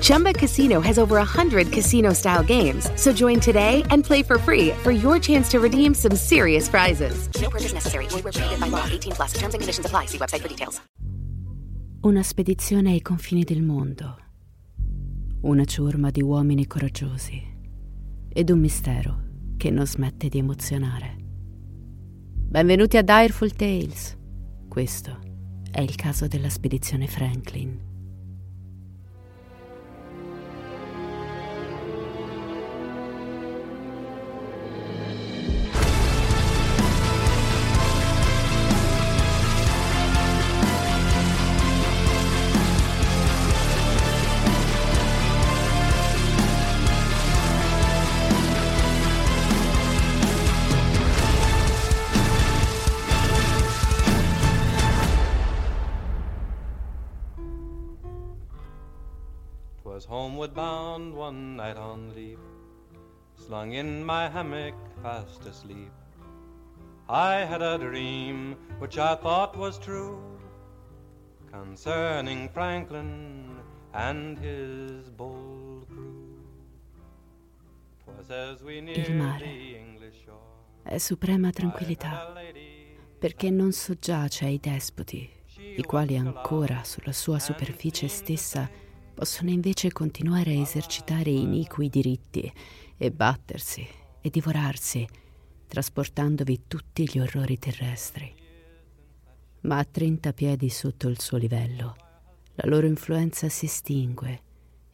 Chumba Casino has over 100 casino style games. So join today and play for free for your chance to redeem some serious prizes. No purchase necessary. Void where prohibited by law. 18 plus. Terms and conditions apply. See website for details. Una spedizione ai confini del mondo. Una ciurma di uomini coraggiosi. Ed un mistero che non smette di emozionare. Benvenuti a Direful Tales. Questo è il caso della spedizione Franklin. Homeward bound one night on leave, slung in my hammock fast asleep. I had a dream which I thought was true concerning Franklin and his bold crew. 'Twas as we neared the English shore. è suprema tranquillità perché non soggiace ai despoti, i quali ancora sulla sua superficie stessa possono invece continuare a esercitare iniqui diritti e battersi e divorarsi, trasportandovi tutti gli orrori terrestri. Ma a 30 piedi sotto il suo livello, la loro influenza si estingue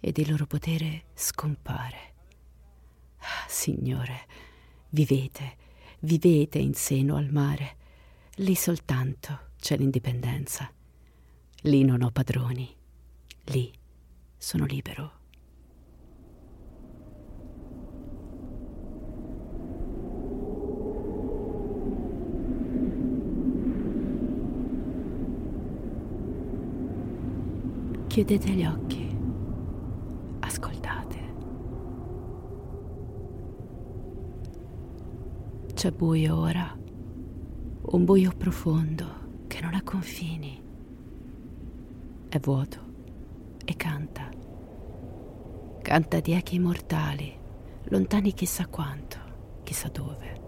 ed il loro potere scompare. Ah, Signore, vivete, vivete in seno al mare. Lì soltanto c'è l'indipendenza. Lì non ho padroni. Lì sono libero. Chiudete gli occhi. Ascoltate. C'è buio ora, un buio profondo che non ha confini. È vuoto e canta. Canta di echi mortali, lontani chissà quanto, chissà dove.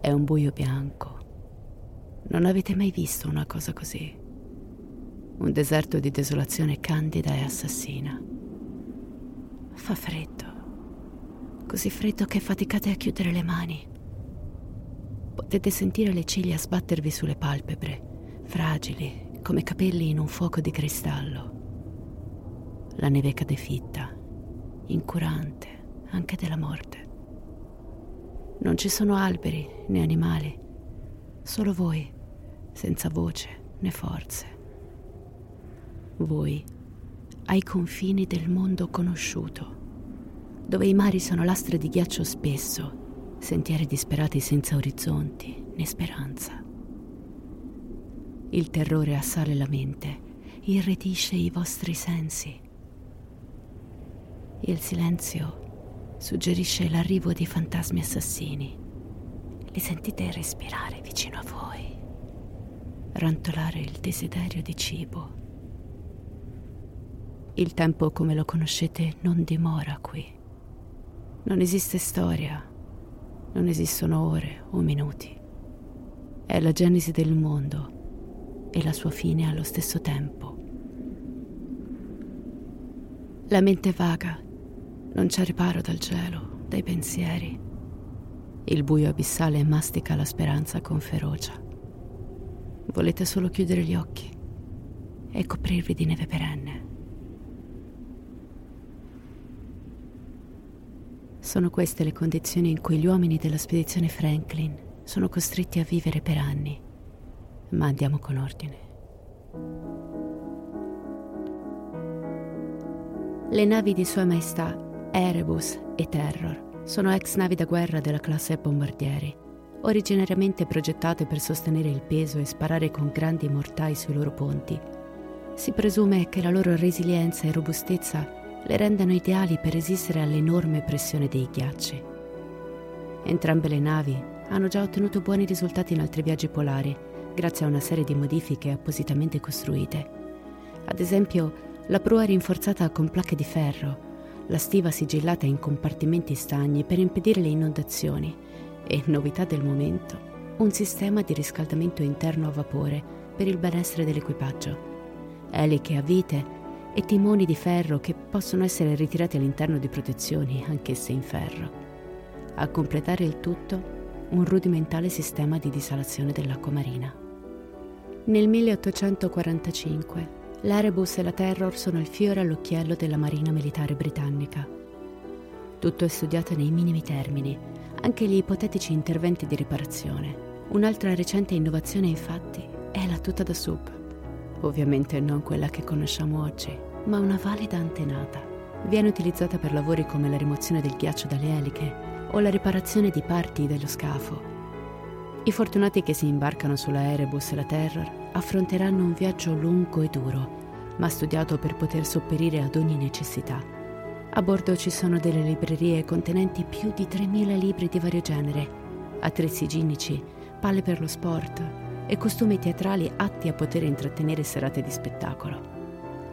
È un buio bianco. Non avete mai visto una cosa così? Un deserto di desolazione candida e assassina. Fa freddo, così freddo che faticate a chiudere le mani. Potete sentire le ciglia sbattervi sulle palpebre, fragili come capelli in un fuoco di cristallo. La neve cade fitta, incurante anche della morte. Non ci sono alberi né animali, solo voi, senza voce né forze. Voi ai confini del mondo conosciuto, dove i mari sono lastre di ghiaccio spesso sentieri disperati senza orizzonti né speranza. Il terrore assale la mente, irretisce i vostri sensi. Il silenzio suggerisce l'arrivo di fantasmi assassini. Li sentite respirare vicino a voi, rantolare il desiderio di cibo. Il tempo come lo conoscete non dimora qui. Non esiste storia, non esistono ore o minuti. È la genesi del mondo e la sua fine allo stesso tempo. La mente vaga, non c'è riparo dal cielo, dai pensieri. Il buio abissale mastica la speranza con ferocia. Volete solo chiudere gli occhi e coprirvi di neve perenne. Sono queste le condizioni in cui gli uomini della spedizione Franklin sono costretti a vivere per anni. Ma andiamo con ordine. Le navi di Sua Maestà, Erebus e Terror, sono ex navi da guerra della classe bombardieri, originariamente progettate per sostenere il peso e sparare con grandi mortai sui loro ponti. Si presume che la loro resilienza e robustezza le rendano ideali per resistere all'enorme pressione dei ghiacci. Entrambe le navi hanno già ottenuto buoni risultati in altri viaggi polari, grazie a una serie di modifiche appositamente costruite. Ad esempio, la prua rinforzata con placche di ferro, la stiva sigillata in compartimenti stagni per impedire le inondazioni e, novità del momento, un sistema di riscaldamento interno a vapore per il benessere dell'equipaggio. Eliche a vite e timoni di ferro che possono essere ritirati all'interno di protezioni, anch'esse in ferro. A completare il tutto, un rudimentale sistema di disalazione dell'acqua marina. Nel 1845 l'Erebus e la Terror sono il fiore all'occhiello della Marina Militare Britannica. Tutto è studiato nei minimi termini, anche gli ipotetici interventi di riparazione. Un'altra recente innovazione, infatti, è la tuta da sub ovviamente non quella che conosciamo oggi, ma una valida antenata. Viene utilizzata per lavori come la rimozione del ghiaccio dalle eliche o la riparazione di parti dello scafo. I fortunati che si imbarcano sulla Erebus e la Terror affronteranno un viaggio lungo e duro, ma studiato per poter sopperire ad ogni necessità. A bordo ci sono delle librerie contenenti più di 3.000 libri di vario genere, attrezzi igienici, palle per lo sport, e costumi teatrali atti a poter intrattenere serate di spettacolo.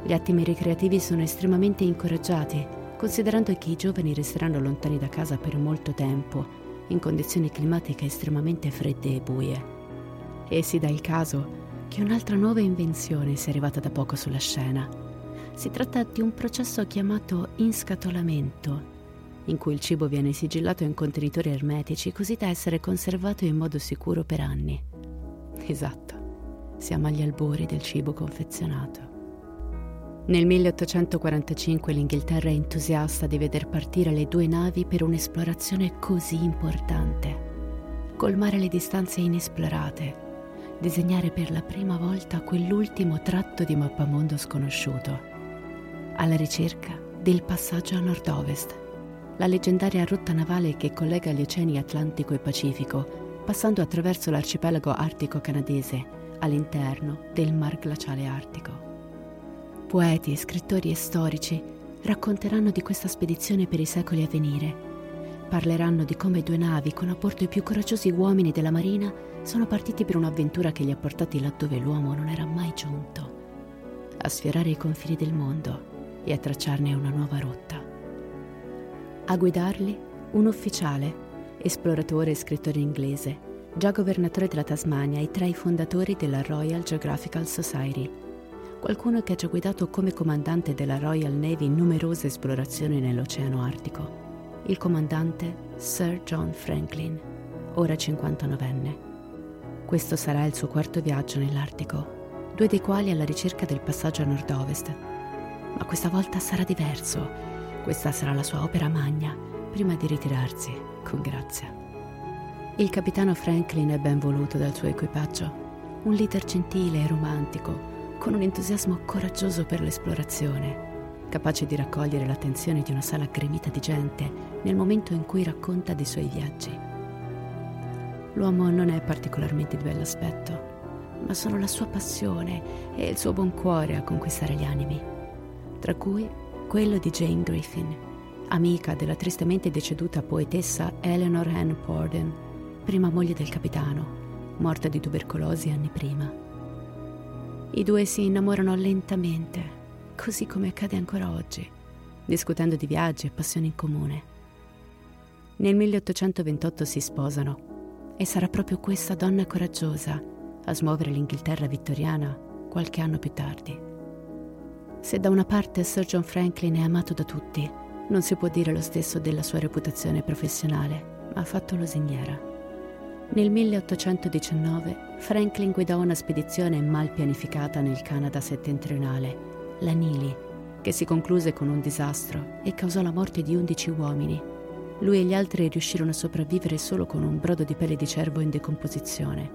Gli attimi ricreativi sono estremamente incoraggiati, considerando che i giovani resteranno lontani da casa per molto tempo, in condizioni climatiche estremamente fredde e buie. E si dà il caso che un'altra nuova invenzione sia arrivata da poco sulla scena. Si tratta di un processo chiamato inscatolamento, in cui il cibo viene sigillato in contenitori ermetici così da essere conservato in modo sicuro per anni. Esatto, siamo agli albori del cibo confezionato. Nel 1845 l'Inghilterra è entusiasta di veder partire le due navi per un'esplorazione così importante. Colmare le distanze inesplorate, disegnare per la prima volta quell'ultimo tratto di mappamondo sconosciuto, alla ricerca del passaggio a nord-ovest, la leggendaria rotta navale che collega gli oceani Atlantico e Pacifico passando attraverso l'arcipelago artico canadese all'interno del mar glaciale artico. Poeti, scrittori e storici racconteranno di questa spedizione per i secoli a venire. Parleranno di come due navi con a bordo i più coraggiosi uomini della marina sono partiti per un'avventura che li ha portati laddove l'uomo non era mai giunto, a sfiorare i confini del mondo e a tracciarne una nuova rotta. A guidarli un ufficiale esploratore e scrittore inglese, già governatore della Tasmania e tra i fondatori della Royal Geographical Society. Qualcuno che ha già guidato come comandante della Royal Navy numerose esplorazioni nell'Oceano Artico. Il comandante Sir John Franklin, ora 59enne. Questo sarà il suo quarto viaggio nell'Artico, due dei quali alla ricerca del passaggio a nord-ovest. Ma questa volta sarà diverso. Questa sarà la sua opera magna, prima di ritirarsi con grazia. Il capitano Franklin è ben voluto dal suo equipaggio, un leader gentile e romantico, con un entusiasmo coraggioso per l'esplorazione, capace di raccogliere l'attenzione di una sala gremita di gente nel momento in cui racconta dei suoi viaggi. L'uomo non è particolarmente di bell'aspetto, ma sono la sua passione e il suo buon cuore a conquistare gli animi, tra cui quello di Jane Griffin, amica della tristemente deceduta poetessa Eleanor Ann Porden, prima moglie del capitano, morta di tubercolosi anni prima. I due si innamorano lentamente, così come accade ancora oggi, discutendo di viaggi e passioni in comune. Nel 1828 si sposano e sarà proprio questa donna coraggiosa a smuovere l'Inghilterra vittoriana qualche anno più tardi. Se da una parte Sir John Franklin è amato da tutti, non si può dire lo stesso della sua reputazione professionale, ma ha fatto lusinghiera. Nel 1819 Franklin guidò una spedizione mal pianificata nel Canada settentrionale, la Nili, che si concluse con un disastro e causò la morte di 11 uomini lui e gli altri riuscirono a sopravvivere solo con un brodo di pelle di cervo in decomposizione,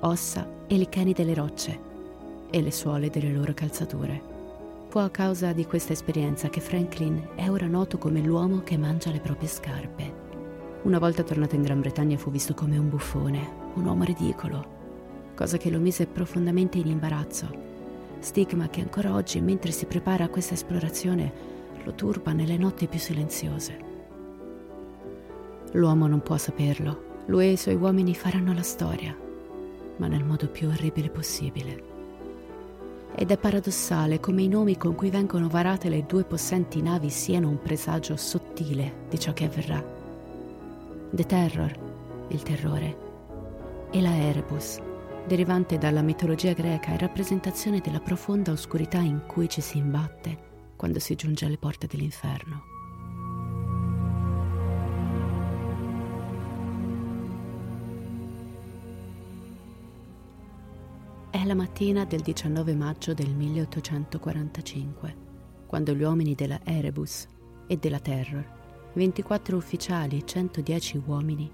ossa e licheni delle rocce e le suole delle loro calzature. Fu a causa di questa esperienza che Franklin è ora noto come l'uomo che mangia le proprie scarpe. Una volta tornato in Gran Bretagna fu visto come un buffone, un uomo ridicolo, cosa che lo mise profondamente in imbarazzo. Stigma che ancora oggi, mentre si prepara a questa esplorazione, lo turba nelle notti più silenziose. L'uomo non può saperlo. Lui e i suoi uomini faranno la storia, ma nel modo più orribile possibile. Ed è paradossale come i nomi con cui vengono varate le due possenti navi siano un presagio sottile di ciò che avverrà. The Terror, il terrore, e la Erebus, derivante dalla mitologia greca e rappresentazione della profonda oscurità in cui ci si imbatte quando si giunge alle porte dell'inferno. È la mattina del 19 maggio del 1845, quando gli uomini della Erebus e della Terror, 24 ufficiali e 110 uomini,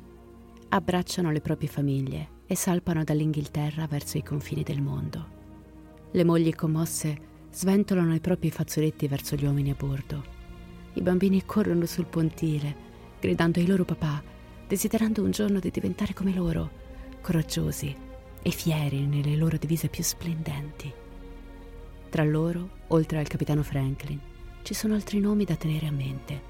abbracciano le proprie famiglie e salpano dall'Inghilterra verso i confini del mondo. Le mogli commosse sventolano i propri fazzoletti verso gli uomini a bordo. I bambini corrono sul pontile, gridando ai loro papà, desiderando un giorno di diventare come loro, coraggiosi e fieri nelle loro divise più splendenti. Tra loro, oltre al capitano Franklin, ci sono altri nomi da tenere a mente.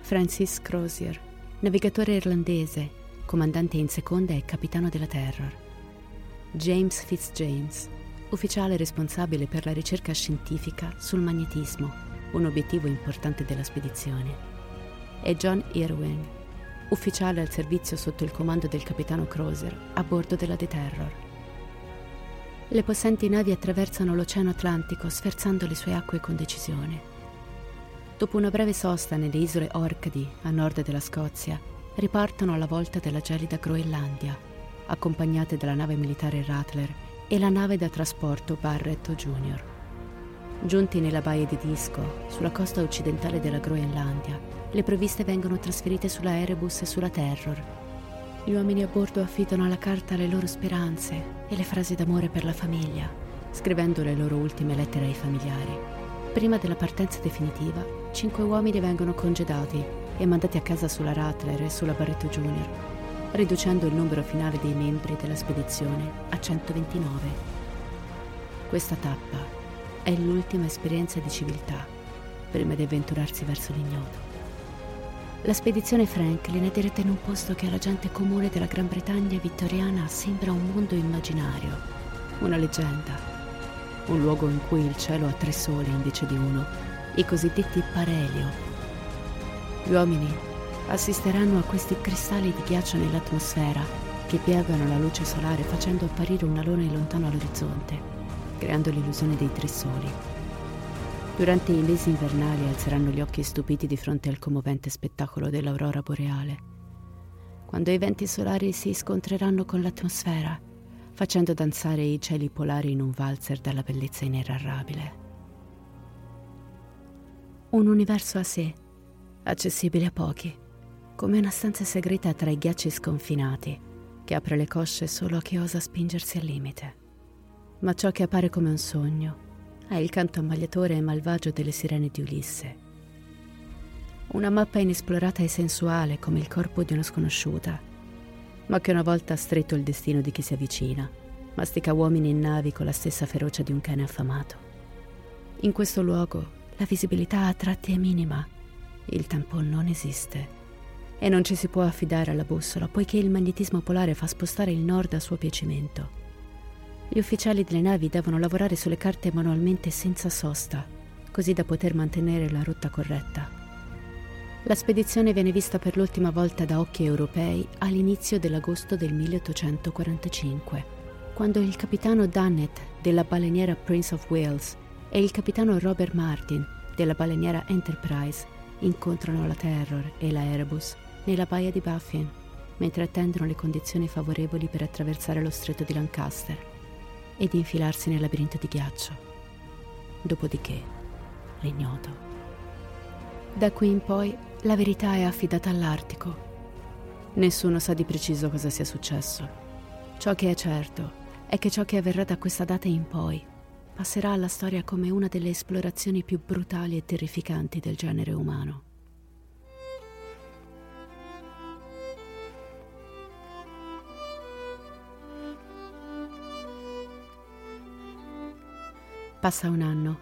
Francis Crozier, navigatore irlandese, comandante in seconda e capitano della Terror. James Fitzjames, ufficiale responsabile per la ricerca scientifica sul magnetismo, un obiettivo importante della spedizione. E John Irwin, ufficiale al servizio sotto il comando del capitano Croser a bordo della The Terror. Le possenti navi attraversano l'Oceano Atlantico sferzando le sue acque con decisione. Dopo una breve sosta nelle isole Orcadi, a nord della Scozia, ripartono alla volta della gelida Groenlandia, accompagnate dalla nave militare Rattler e la nave da trasporto Barrett Jr. Giunti nella baia di Disco, sulla costa occidentale della Groenlandia, le provviste vengono trasferite sulla Erebus e sulla Terror. Gli uomini a bordo affidano alla carta le loro speranze e le frasi d'amore per la famiglia, scrivendo le loro ultime lettere ai familiari. Prima della partenza definitiva, cinque uomini vengono congedati e mandati a casa sulla Rattler e sulla Barretto Junior, riducendo il numero finale dei membri della spedizione a 129. Questa tappa è l'ultima esperienza di civiltà prima di avventurarsi verso l'ignoto. La spedizione Franklin è diretta in un posto che alla gente comune della Gran Bretagna vittoriana sembra un mondo immaginario, una leggenda, un luogo in cui il cielo ha tre sole invece di uno, i cosiddetti parelio. Gli uomini assisteranno a questi cristalli di ghiaccio nell'atmosfera che piegano la luce solare facendo apparire un alone lontano all'orizzonte, creando l'illusione dei tre soli. Durante i mesi invernali alzeranno gli occhi stupiti di fronte al commovente spettacolo dell'aurora boreale, quando i venti solari si scontreranno con l'atmosfera, facendo danzare i cieli polari in un valzer dalla bellezza inerrarrabile. Un universo a sé, accessibile a pochi, come una stanza segreta tra i ghiacci sconfinati, che apre le cosce solo a chi osa spingersi al limite. Ma ciò che appare come un sogno ha il canto ammagliatore e malvagio delle sirene di Ulisse. Una mappa inesplorata e sensuale come il corpo di una sconosciuta, ma che una volta ha stretto il destino di chi si avvicina, mastica uomini e navi con la stessa ferocia di un cane affamato. In questo luogo la visibilità a tratti è minima, il tampon non esiste e non ci si può affidare alla bussola poiché il magnetismo polare fa spostare il nord a suo piacimento. Gli ufficiali delle navi devono lavorare sulle carte manualmente senza sosta, così da poter mantenere la rotta corretta. La spedizione viene vista per l'ultima volta da occhi europei all'inizio dell'agosto del 1845, quando il capitano Dunnet della baleniera Prince of Wales e il capitano Robert Martin della baleniera Enterprise incontrano la Terror e la Erebus nella baia di Baffin, mentre attendono le condizioni favorevoli per attraversare lo stretto di Lancaster ed infilarsi nel labirinto di ghiaccio. Dopodiché, l'ignoto. Da qui in poi la verità è affidata all'Artico. Nessuno sa di preciso cosa sia successo. Ciò che è certo è che ciò che avverrà da questa data in poi passerà alla storia come una delle esplorazioni più brutali e terrificanti del genere umano. Passa un anno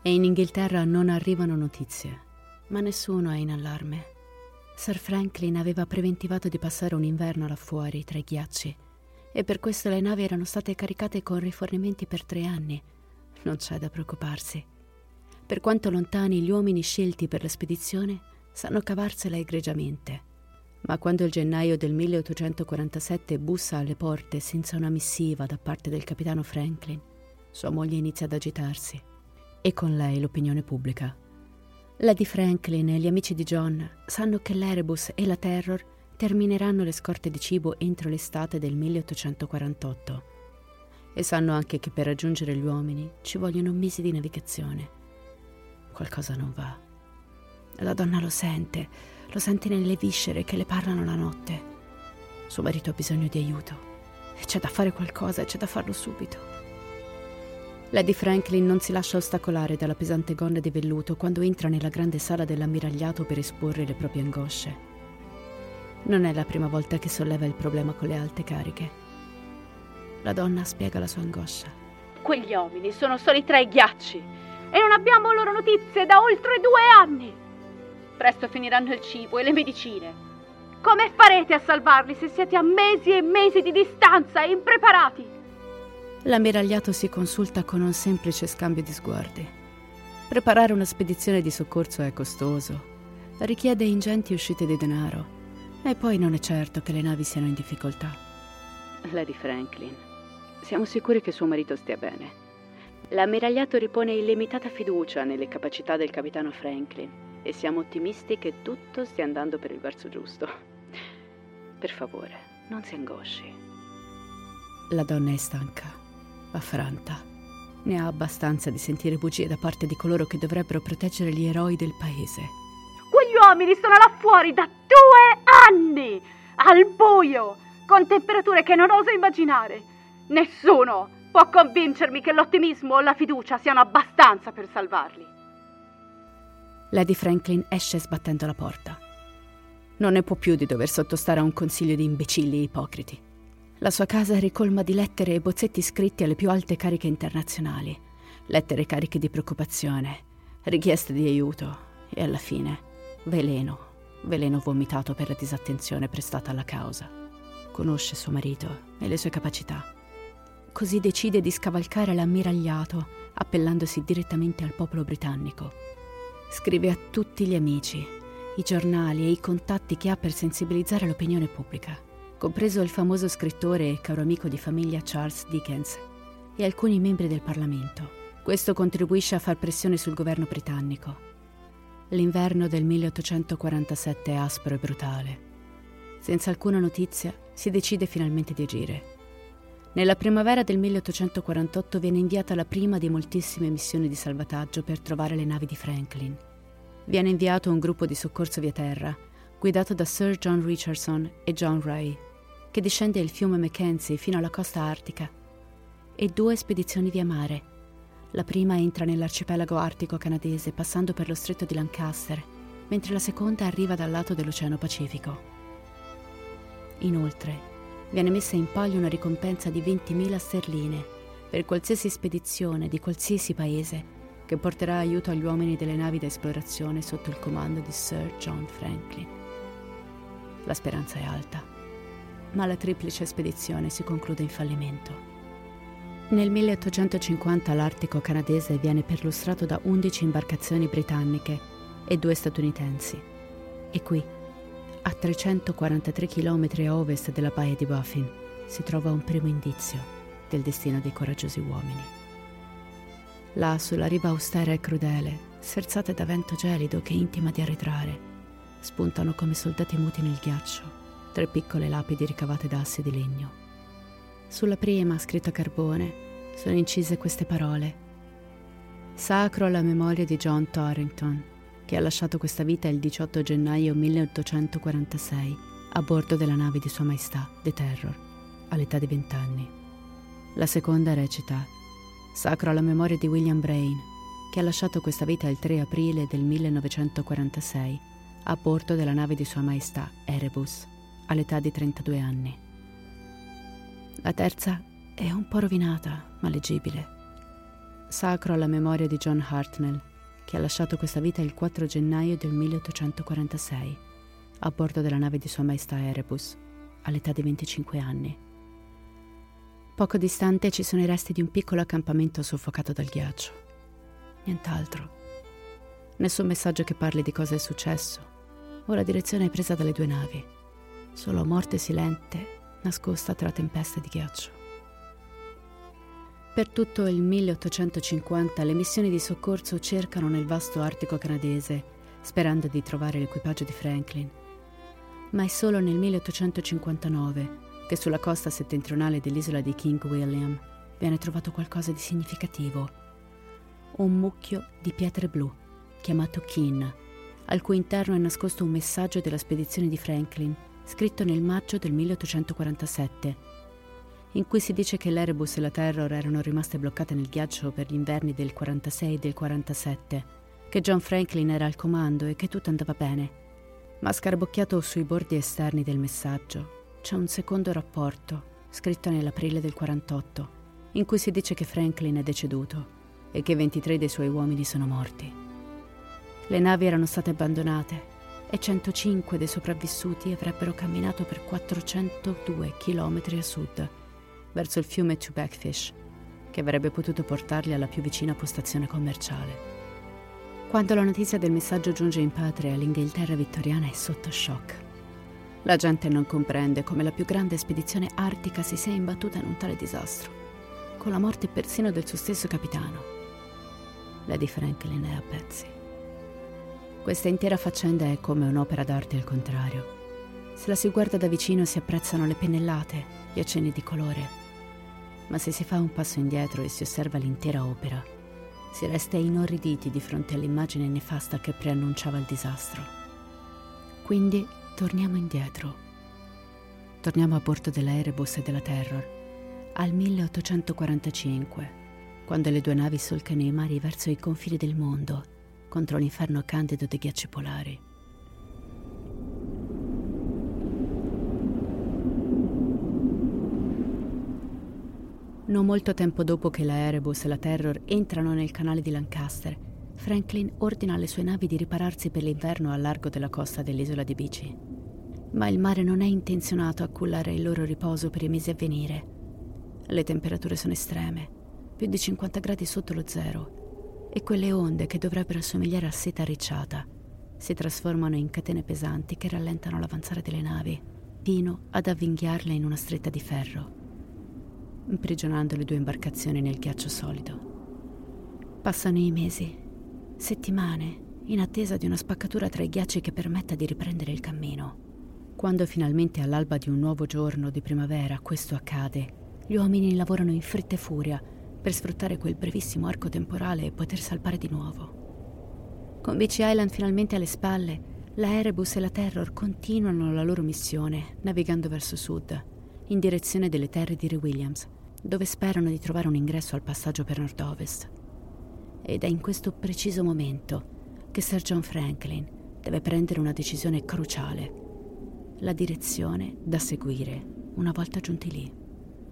e in Inghilterra non arrivano notizie, ma nessuno è in allarme. Sir Franklin aveva preventivato di passare un inverno là fuori, tra i ghiacci, e per questo le navi erano state caricate con rifornimenti per tre anni. Non c'è da preoccuparsi. Per quanto lontani gli uomini scelti per la spedizione, sanno cavarsela egregiamente. Ma quando il gennaio del 1847 bussa alle porte senza una missiva da parte del capitano Franklin, sua moglie inizia ad agitarsi e con lei l'opinione pubblica. Lady Franklin e gli amici di John sanno che l'Erebus e la Terror termineranno le scorte di cibo entro l'estate del 1848 e sanno anche che per raggiungere gli uomini ci vogliono mesi di navigazione. Qualcosa non va. La donna lo sente, lo sente nelle viscere che le parlano la notte. Suo marito ha bisogno di aiuto e c'è da fare qualcosa e c'è da farlo subito. Lady Franklin non si lascia ostacolare dalla pesante gonna di velluto quando entra nella grande sala dell'ammiragliato per esporre le proprie angosce. Non è la prima volta che solleva il problema con le alte cariche. La donna spiega la sua angoscia. Quegli uomini sono soli tra i ghiacci e non abbiamo loro notizie da oltre due anni. Presto finiranno il cibo e le medicine. Come farete a salvarli se siete a mesi e mesi di distanza e impreparati? L'ammiragliato si consulta con un semplice scambio di sguardi. Preparare una spedizione di soccorso è costoso, richiede ingenti uscite di denaro e poi non è certo che le navi siano in difficoltà. Lady Franklin, siamo sicuri che suo marito stia bene. L'ammiragliato ripone illimitata fiducia nelle capacità del capitano Franklin e siamo ottimisti che tutto stia andando per il verso giusto. Per favore, non si angosci. La donna è stanca affranta. Ne ha abbastanza di sentire bugie da parte di coloro che dovrebbero proteggere gli eroi del paese. Quegli uomini sono là fuori da due anni, al buio, con temperature che non oso immaginare. Nessuno può convincermi che l'ottimismo o la fiducia siano abbastanza per salvarli. Lady Franklin esce sbattendo la porta. Non ne può più di dover sottostare a un consiglio di imbecilli ipocriti. La sua casa è ricolma di lettere e bozzetti scritti alle più alte cariche internazionali, lettere cariche di preoccupazione, richieste di aiuto e alla fine veleno, veleno vomitato per la disattenzione prestata alla causa. Conosce suo marito e le sue capacità. Così decide di scavalcare l'ammiragliato, appellandosi direttamente al popolo britannico. Scrive a tutti gli amici, i giornali e i contatti che ha per sensibilizzare l'opinione pubblica compreso il famoso scrittore e caro amico di famiglia Charles Dickens e alcuni membri del Parlamento. Questo contribuisce a far pressione sul governo britannico. L'inverno del 1847 è aspro e brutale. Senza alcuna notizia, si decide finalmente di agire. Nella primavera del 1848 viene inviata la prima di moltissime missioni di salvataggio per trovare le navi di Franklin. Viene inviato un gruppo di soccorso via terra, guidato da Sir John Richardson e John Ray, che discende il fiume Mackenzie fino alla costa artica, e due spedizioni via mare. La prima entra nell'arcipelago artico canadese passando per lo stretto di Lancaster, mentre la seconda arriva dal lato dell'Oceano Pacifico. Inoltre, viene messa in palio una ricompensa di 20.000 sterline per qualsiasi spedizione di qualsiasi paese che porterà aiuto agli uomini delle navi da esplorazione sotto il comando di Sir John Franklin. La speranza è alta, ma la triplice spedizione si conclude in fallimento. Nel 1850 l'Artico canadese viene perlustrato da 11 imbarcazioni britanniche e due statunitensi. E qui, a 343 km a ovest della baia di Buffin, si trova un primo indizio del destino dei coraggiosi uomini. Là, sulla riva austera e crudele, sferzate da vento gelido che intima di arretrare, spuntano come soldati muti nel ghiaccio tre piccole lapidi ricavate da assi di legno. Sulla prima, scritta a carbone, sono incise queste parole. Sacro alla memoria di John Torrington, che ha lasciato questa vita il 18 gennaio 1846 a bordo della nave di Sua Maestà, The Terror, all'età di 20 anni. La seconda recita Sacro alla memoria di William Brain, che ha lasciato questa vita il 3 aprile del 1946 a bordo della nave di Sua Maestà, Erebus, all'età di 32 anni. La terza è un po' rovinata, ma leggibile. Sacro alla memoria di John Hartnell, che ha lasciato questa vita il 4 gennaio del 1846, a bordo della nave di Sua Maestà Erebus, all'età di 25 anni. Poco distante ci sono i resti di un piccolo accampamento soffocato dal ghiaccio. Nient'altro. Nessun messaggio che parli di cosa è successo o la direzione è presa dalle due navi solo morte silente nascosta tra tempeste di ghiaccio. Per tutto il 1850 le missioni di soccorso cercano nel vasto Artico canadese, sperando di trovare l'equipaggio di Franklin. Ma è solo nel 1859 che sulla costa settentrionale dell'isola di King William viene trovato qualcosa di significativo. Un mucchio di pietre blu, chiamato Kin, al cui interno è nascosto un messaggio della spedizione di Franklin scritto nel maggio del 1847, in cui si dice che l'Erebus e la Terror erano rimaste bloccate nel ghiaccio per gli inverni del 46 e del 47, che John Franklin era al comando e che tutto andava bene. Ma scarbocchiato sui bordi esterni del messaggio c'è un secondo rapporto, scritto nell'aprile del 48, in cui si dice che Franklin è deceduto e che 23 dei suoi uomini sono morti. Le navi erano state abbandonate e 105 dei sopravvissuti avrebbero camminato per 402 km a sud, verso il fiume Tubekfish, che avrebbe potuto portarli alla più vicina postazione commerciale. Quando la notizia del messaggio giunge in patria, l'Inghilterra vittoriana è sotto shock. La gente non comprende come la più grande spedizione artica si sia imbattuta in un tale disastro, con la morte persino del suo stesso capitano. Lady Franklin è a pezzi. Questa intera faccenda è come un'opera d'arte al contrario. Se la si guarda da vicino si apprezzano le pennellate, gli accenni di colore, ma se si fa un passo indietro e si osserva l'intera opera, si resta inorriditi di fronte all'immagine nefasta che preannunciava il disastro. Quindi torniamo indietro. Torniamo a bordo dell'Erebus e della Terror, al 1845, quando le due navi solcano i mari verso i confini del mondo contro l'inferno candido dei ghiacci polari. Non molto tempo dopo che la Erebus e la Terror entrano nel canale di Lancaster, Franklin ordina alle sue navi di ripararsi per l'inverno a largo della costa dell'isola di Bici. Ma il mare non è intenzionato a cullare il loro riposo per i mesi a venire. Le temperature sono estreme, più di 50 gradi sotto lo zero, e quelle onde che dovrebbero assomigliare a seta arricciata si trasformano in catene pesanti che rallentano l'avanzare delle navi, fino ad avvinghiarle in una stretta di ferro, imprigionando le due imbarcazioni nel ghiaccio solido. Passano i mesi, settimane, in attesa di una spaccatura tra i ghiacci che permetta di riprendere il cammino. Quando finalmente all'alba di un nuovo giorno di primavera questo accade, gli uomini lavorano in fretta e furia per sfruttare quel brevissimo arco temporale e poter salpare di nuovo. Con Beach Island finalmente alle spalle, la Erebus e la Terror continuano la loro missione, navigando verso sud, in direzione delle terre di Re Williams, dove sperano di trovare un ingresso al passaggio per nord-ovest. Ed è in questo preciso momento che Sir John Franklin deve prendere una decisione cruciale, la direzione da seguire una volta giunti lì.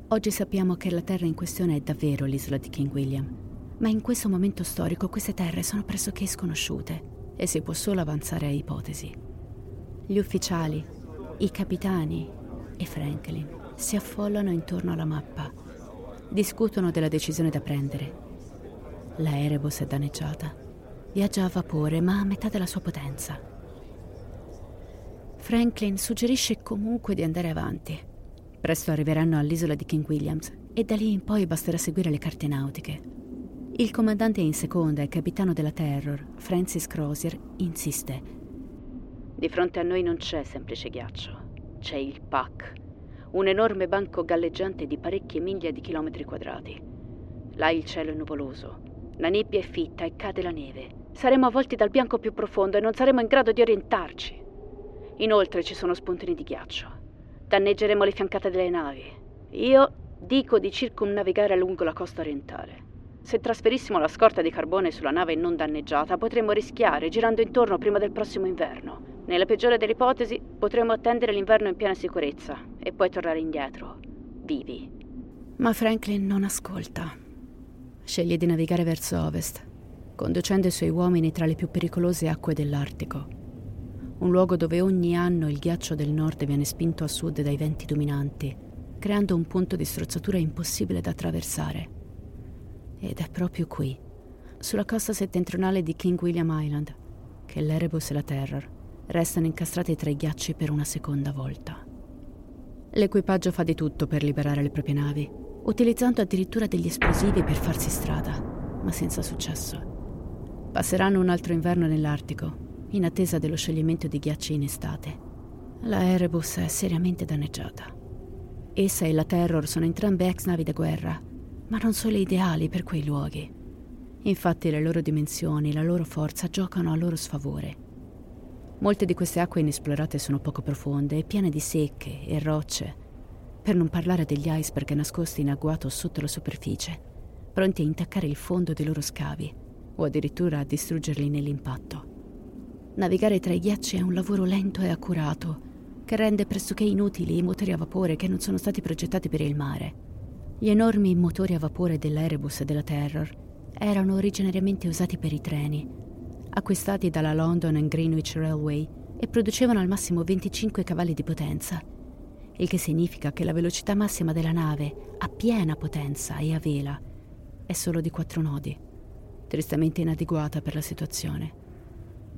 Oggi sappiamo che la terra in questione è davvero l'isola di King William, ma in questo momento storico queste terre sono pressoché sconosciute e si può solo avanzare a ipotesi. Gli ufficiali, i capitani e Franklin si affollano intorno alla mappa, discutono della decisione da prendere. La è danneggiata, viaggia a vapore ma a metà della sua potenza. Franklin suggerisce comunque di andare avanti Presto arriveranno all'isola di King Williams e da lì in poi basterà seguire le carte nautiche. Il comandante in seconda e capitano della Terror, Francis Crozier, insiste. Di fronte a noi non c'è semplice ghiaccio, c'è il PAC, un enorme banco galleggiante di parecchie miglia di chilometri quadrati. Là il cielo è nuvoloso, la nebbia è fitta e cade la neve. Saremo avvolti dal bianco più profondo e non saremo in grado di orientarci. Inoltre ci sono spuntini di ghiaccio Danneggeremo le fiancate delle navi. Io dico di circumnavigare lungo la costa orientale. Se trasferissimo la scorta di carbone sulla nave non danneggiata, potremmo rischiare girando intorno prima del prossimo inverno. Nella peggiore delle ipotesi, potremmo attendere l'inverno in piena sicurezza e poi tornare indietro, vivi. Ma Franklin non ascolta. Sceglie di navigare verso ovest, conducendo i suoi uomini tra le più pericolose acque dell'Artico un luogo dove ogni anno il ghiaccio del nord viene spinto a sud dai venti dominanti, creando un punto di strozzatura impossibile da attraversare. Ed è proprio qui, sulla costa settentrionale di King William Island, che l'Erebus e la Terror restano incastrati tra i ghiacci per una seconda volta. L'equipaggio fa di tutto per liberare le proprie navi, utilizzando addirittura degli esplosivi per farsi strada, ma senza successo. Passeranno un altro inverno nell'Artico in attesa dello scioglimento di ghiacci in estate. La Erebus è seriamente danneggiata. Essa e la Terror sono entrambe ex navi da guerra, ma non sono le ideali per quei luoghi. Infatti le loro dimensioni, la loro forza giocano a loro sfavore. Molte di queste acque inesplorate sono poco profonde e piene di secche e rocce, per non parlare degli iceberg nascosti in agguato sotto la superficie, pronti a intaccare il fondo dei loro scavi o addirittura a distruggerli nell'impatto. Navigare tra i ghiacci è un lavoro lento e accurato, che rende pressoché inutili i motori a vapore che non sono stati progettati per il mare. Gli enormi motori a vapore dell'Erebus e della Terror erano originariamente usati per i treni, acquistati dalla London and Greenwich Railway e producevano al massimo 25 cavalli di potenza, il che significa che la velocità massima della nave, a piena potenza e a vela, è solo di 4 nodi, tristemente inadeguata per la situazione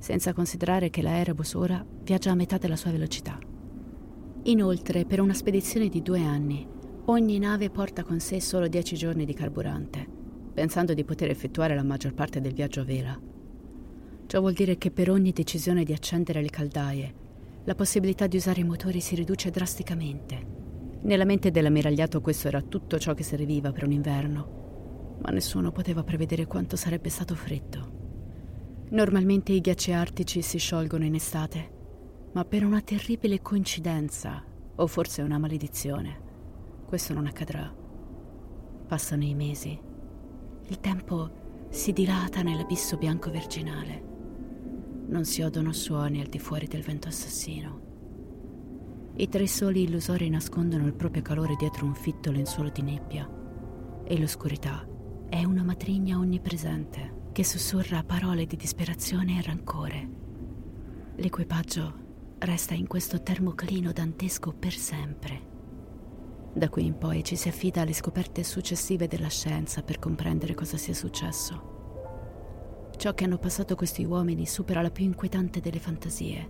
senza considerare che l'Aerobus ora viaggia a metà della sua velocità. Inoltre, per una spedizione di due anni, ogni nave porta con sé solo 10 giorni di carburante, pensando di poter effettuare la maggior parte del viaggio a vela. Ciò vuol dire che per ogni decisione di accendere le caldaie, la possibilità di usare i motori si riduce drasticamente. Nella mente dell'ammiragliato questo era tutto ciò che serviva per un inverno, ma nessuno poteva prevedere quanto sarebbe stato freddo. Normalmente i ghiacci artici si sciolgono in estate, ma per una terribile coincidenza, o forse una maledizione, questo non accadrà. Passano i mesi. Il tempo si dilata nell'abisso bianco virginale. Non si odono suoni al di fuori del vento assassino. I tre soli illusori nascondono il proprio calore dietro un fitto lenzuolo di nebbia e l'oscurità è una matrigna onnipresente che sussurra parole di disperazione e rancore. L'equipaggio resta in questo termoclino dantesco per sempre. Da qui in poi ci si affida alle scoperte successive della scienza per comprendere cosa sia successo. Ciò che hanno passato questi uomini supera la più inquietante delle fantasie.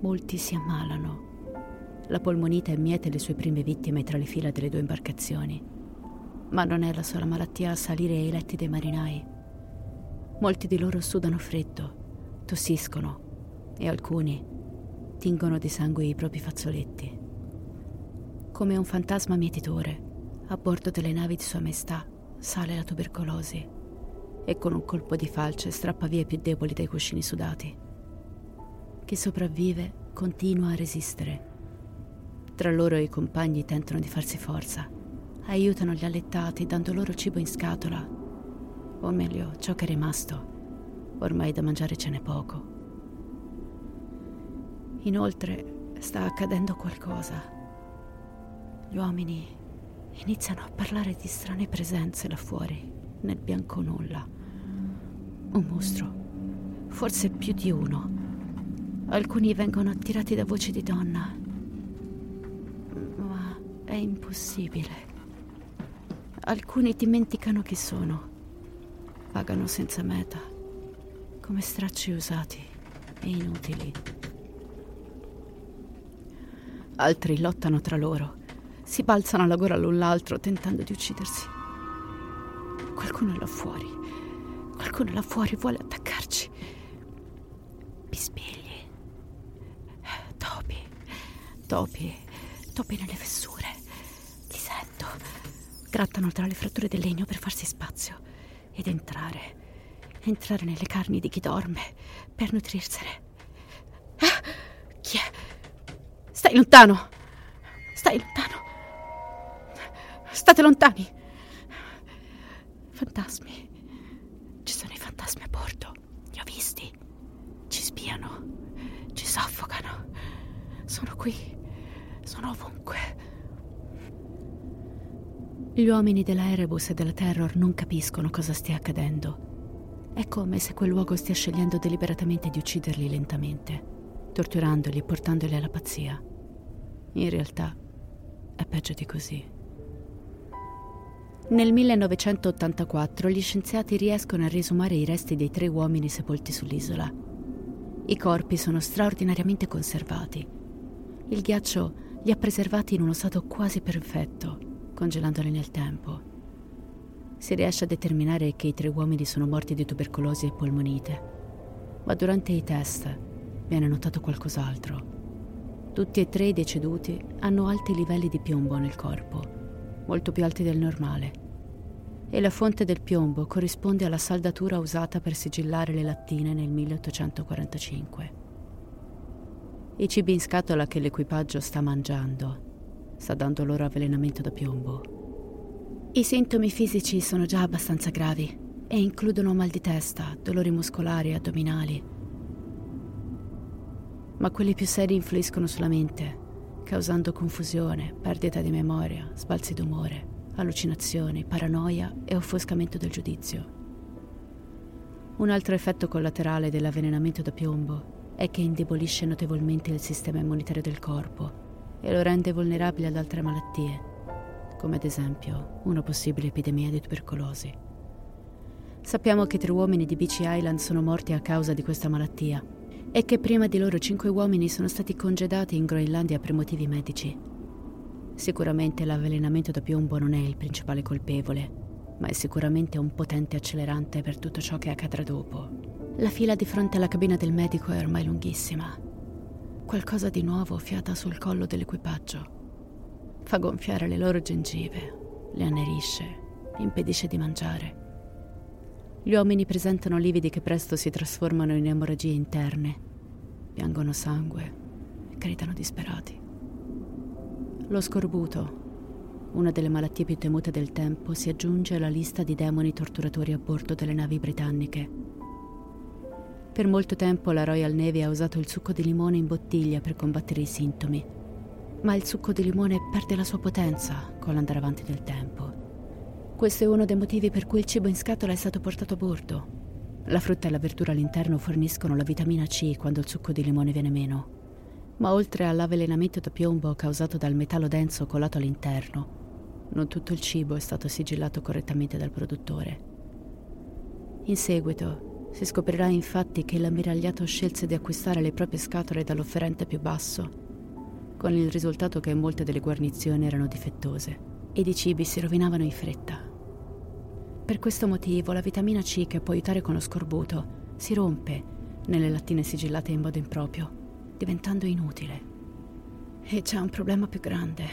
Molti si ammalano. La polmonite miete le sue prime vittime tra le fila delle due imbarcazioni ma non è la sola malattia a salire ai letti dei marinai. Molti di loro sudano freddo, tossiscono e alcuni tingono di sangue i propri fazzoletti. Come un fantasma mietitore, a bordo delle navi di Sua Maestà sale la tubercolosi e con un colpo di falce strappa via i più deboli dai cuscini sudati. Chi sopravvive continua a resistere. Tra loro i compagni tentano di farsi forza aiutano gli allettati dando loro cibo in scatola, o meglio ciò che è rimasto. Ormai da mangiare ce n'è poco. Inoltre sta accadendo qualcosa. Gli uomini iniziano a parlare di strane presenze là fuori, nel bianco nulla. Un mostro, forse più di uno. Alcuni vengono attirati da voci di donna, ma è impossibile. Alcuni dimenticano chi sono, vagano senza meta, come stracci usati e inutili. Altri lottano tra loro si balzano alla gola l'un l'altro tentando di uccidersi. Qualcuno là fuori. Qualcuno là fuori vuole attaccarci. Bisbigli. Topi. Topi. Topi nelle fessure. Li sento. Grattano tra le fratture del legno per farsi spazio. Ed entrare. Entrare nelle carni di chi dorme. Per nutrirsene. Ah, chi è? Stai lontano. State lontani. Fantasmi. Ci sono i fantasmi a bordo. Li ho visti. Ci spiano. Ci soffocano. Sono qui. Sono ovunque. Gli uomini della Erebus e della Terror non capiscono cosa stia accadendo. È come se quel luogo stia scegliendo deliberatamente di ucciderli lentamente, torturandoli e portandoli alla pazzia. In realtà è peggio di così. Nel 1984 gli scienziati riescono a riesumare i resti dei tre uomini sepolti sull'isola. I corpi sono straordinariamente conservati. Il ghiaccio li ha preservati in uno stato quasi perfetto, congelandoli nel tempo. Si riesce a determinare che i tre uomini sono morti di tubercolosi e polmonite, ma durante i test viene notato qualcos'altro. Tutti e tre i deceduti hanno alti livelli di piombo nel corpo molto più alti del normale, e la fonte del piombo corrisponde alla saldatura usata per sigillare le lattine nel 1845. I cibi in scatola che l'equipaggio sta mangiando sta dando loro avvelenamento da piombo. I sintomi fisici sono già abbastanza gravi e includono mal di testa, dolori muscolari e addominali. Ma quelli più seri influiscono sulla mente causando confusione, perdita di memoria, sbalzi d'umore, allucinazioni, paranoia e offuscamento del giudizio. Un altro effetto collaterale dell'avvelenamento da piombo è che indebolisce notevolmente il sistema immunitario del corpo e lo rende vulnerabile ad altre malattie, come ad esempio una possibile epidemia di tubercolosi. Sappiamo che tre uomini di Beachy Island sono morti a causa di questa malattia e che prima di loro cinque uomini sono stati congedati in Groenlandia per motivi medici. Sicuramente l'avvelenamento da piombo non è il principale colpevole, ma è sicuramente un potente accelerante per tutto ciò che accadrà dopo. La fila di fronte alla cabina del medico è ormai lunghissima. Qualcosa di nuovo fiata sul collo dell'equipaggio. Fa gonfiare le loro gengive, le annerisce, impedisce di mangiare. Gli uomini presentano lividi che presto si trasformano in emorragie interne, piangono sangue e gridano disperati. Lo scorbuto, una delle malattie più temute del tempo, si aggiunge alla lista di demoni torturatori a bordo delle navi britanniche. Per molto tempo la Royal Navy ha usato il succo di limone in bottiglia per combattere i sintomi, ma il succo di limone perde la sua potenza con l'andare avanti del tempo. Questo è uno dei motivi per cui il cibo in scatola è stato portato a bordo. La frutta e la verdura all'interno forniscono la vitamina C quando il succo di limone viene meno. Ma oltre all'avvelenamento da piombo causato dal metallo denso colato all'interno, non tutto il cibo è stato sigillato correttamente dal produttore. In seguito si scoprirà infatti che l'ammiragliato scelse di acquistare le proprie scatole dall'offerente più basso, con il risultato che molte delle guarnizioni erano difettose ed i cibi si rovinavano in fretta. Per questo motivo la vitamina C che può aiutare con lo scorbuto si rompe nelle lattine sigillate in modo improprio, diventando inutile. E c'è un problema più grande.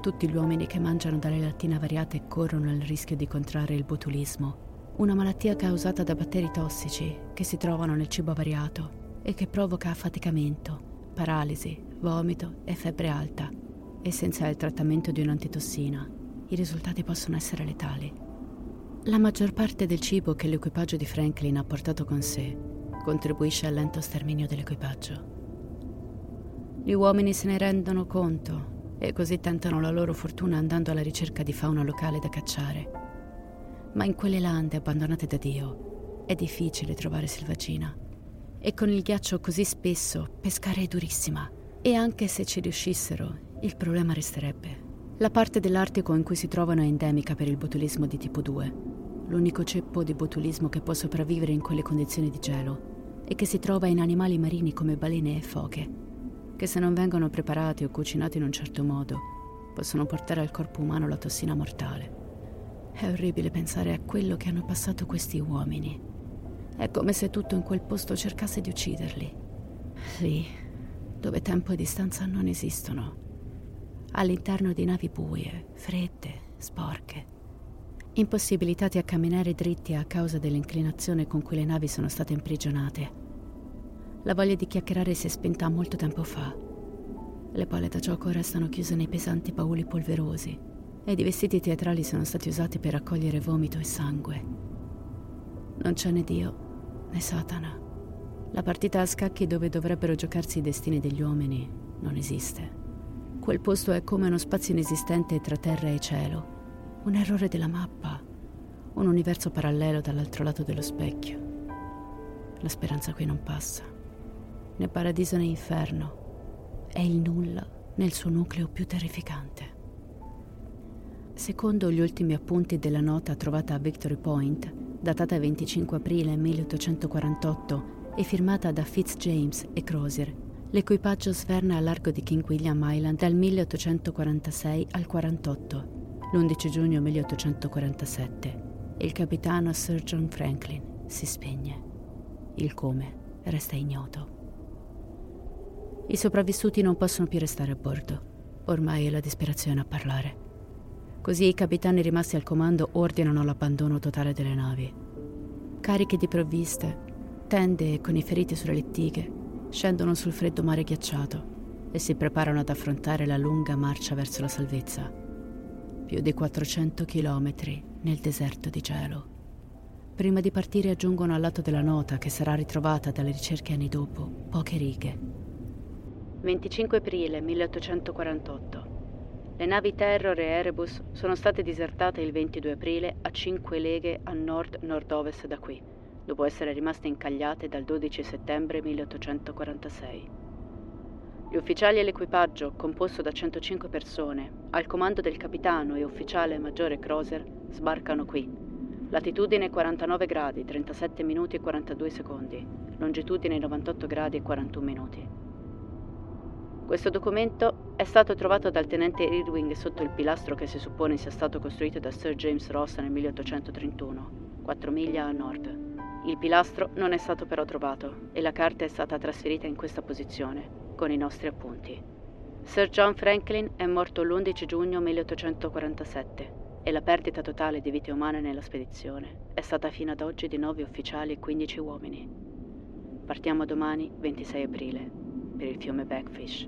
Tutti gli uomini che mangiano dalle lattine avariate corrono il rischio di contrarre il botulismo, una malattia causata da batteri tossici che si trovano nel cibo avariato e che provoca affaticamento, paralisi, vomito e febbre alta. E senza il trattamento di un'antitossina, i risultati possono essere letali. La maggior parte del cibo che l'equipaggio di Franklin ha portato con sé contribuisce al lento sterminio dell'equipaggio. Gli uomini se ne rendono conto e così tentano la loro fortuna andando alla ricerca di fauna locale da cacciare. Ma in quelle lande abbandonate da Dio è difficile trovare selvaggina e con il ghiaccio così spesso pescare è durissima e anche se ci riuscissero il problema resterebbe. La parte dell'Artico in cui si trovano è endemica per il botulismo di tipo 2, l'unico ceppo di botulismo che può sopravvivere in quelle condizioni di gelo e che si trova in animali marini come balene e foche, che se non vengono preparati o cucinati in un certo modo possono portare al corpo umano la tossina mortale. È orribile pensare a quello che hanno passato questi uomini. È come se tutto in quel posto cercasse di ucciderli. Lì, dove tempo e distanza non esistono. All'interno di navi buie, fredde, sporche. Impossibilitati a camminare dritti a causa dell'inclinazione con cui le navi sono state imprigionate. La voglia di chiacchierare si è spenta molto tempo fa. Le palle da gioco restano chiuse nei pesanti bauli polverosi ed i vestiti teatrali sono stati usati per raccogliere vomito e sangue. Non c'è né Dio né Satana. La partita a scacchi dove dovrebbero giocarsi i destini degli uomini non esiste. Quel posto è come uno spazio inesistente tra terra e cielo, un errore della mappa, un universo parallelo dall'altro lato dello specchio. La speranza qui non passa, né paradiso né inferno, è il nulla nel suo nucleo più terrificante. Secondo gli ultimi appunti della nota trovata a Victory Point, datata 25 aprile 1848 e firmata da Fitzjames e Crozier, l'equipaggio sverna a largo di King William Island dal 1846 al 48, l'11 giugno 1847, e il capitano Sir John Franklin si spegne. Il come resta ignoto. I sopravvissuti non possono più restare a bordo. Ormai è la disperazione a parlare. Così i capitani rimasti al comando ordinano l'abbandono totale delle navi. Cariche di provviste, tende con i feriti sulle lettighe, scendono sul freddo mare ghiacciato e si preparano ad affrontare la lunga marcia verso la salvezza. Più di 400 chilometri nel deserto di gelo. Prima di partire aggiungono al lato della nota, che sarà ritrovata dalle ricerche anni dopo, poche righe. 25 aprile 1848. Le navi Terror e Erebus sono state disertate il 22 aprile a 5 leghe a nord-nord-ovest da qui, dopo essere rimaste incagliate dal 12 settembre 1846. Gli ufficiali e l'equipaggio, composto da 105 persone, al comando del capitano e ufficiale maggiore Croser, sbarcano qui. Latitudine 49 gradi, 37 minuti e 42 secondi, longitudine 98 gradi e 41 minuti. Questo documento è stato trovato dal tenente Irving sotto il pilastro che si suppone sia stato costruito da Sir James Ross nel 1831, 4 miglia a nord. Il pilastro non è stato però trovato e la carta è stata trasferita in questa posizione, con i nostri appunti. Sir John Franklin è morto l'11 giugno 1847 e la perdita totale di vite umane nella spedizione è stata fino ad oggi di 9 ufficiali e 15 uomini. Partiamo domani, 26 aprile per il fiume Backfish.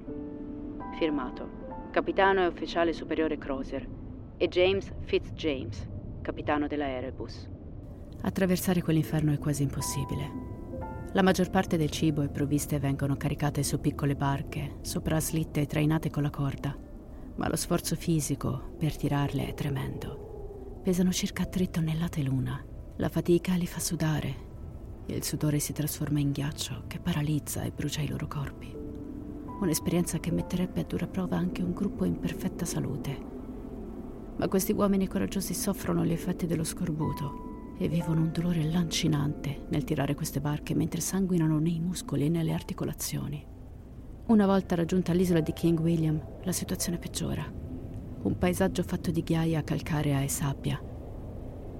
Firmato Capitano e Ufficiale Superiore Crozier e James Fitzjames, capitano della Erebus. Attraversare quell'inferno è quasi impossibile. La maggior parte del cibo e provviste vengono caricate su piccole barche, sopra slitte e trainate con la corda, ma lo sforzo fisico per tirarle è tremendo. Pesano circa 3 tonnellate l'una. La fatica li fa sudare il sudore si trasforma in ghiaccio che paralizza e brucia i loro corpi. Un'esperienza che metterebbe a dura prova anche un gruppo in perfetta salute. Ma questi uomini coraggiosi soffrono gli effetti dello scorbuto e vivono un dolore lancinante nel tirare queste barche mentre sanguinano nei muscoli e nelle articolazioni. Una volta raggiunta l'isola di King William, la situazione peggiora. Un paesaggio fatto di ghiaia calcarea e sabbia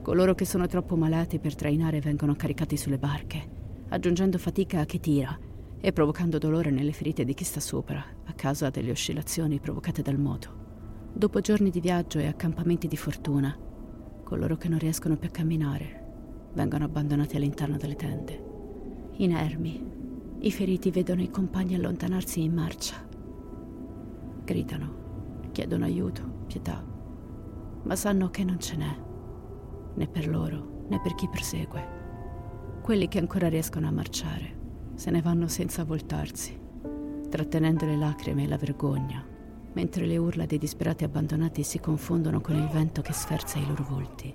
Coloro che sono troppo malati per trainare vengono caricati sulle barche, aggiungendo fatica a chi tira e provocando dolore nelle ferite di chi sta sopra a causa delle oscillazioni provocate dal moto. Dopo giorni di viaggio e accampamenti di fortuna, coloro che non riescono più a camminare vengono abbandonati all'interno delle tende. Inermi, i feriti vedono i compagni allontanarsi in marcia. Gridano, chiedono aiuto, pietà, ma sanno che non ce n'è né per loro né per chi persegue. Quelli che ancora riescono a marciare se ne vanno senza voltarsi, trattenendo le lacrime e la vergogna mentre le urla dei disperati abbandonati si confondono con il vento che sferza i loro volti.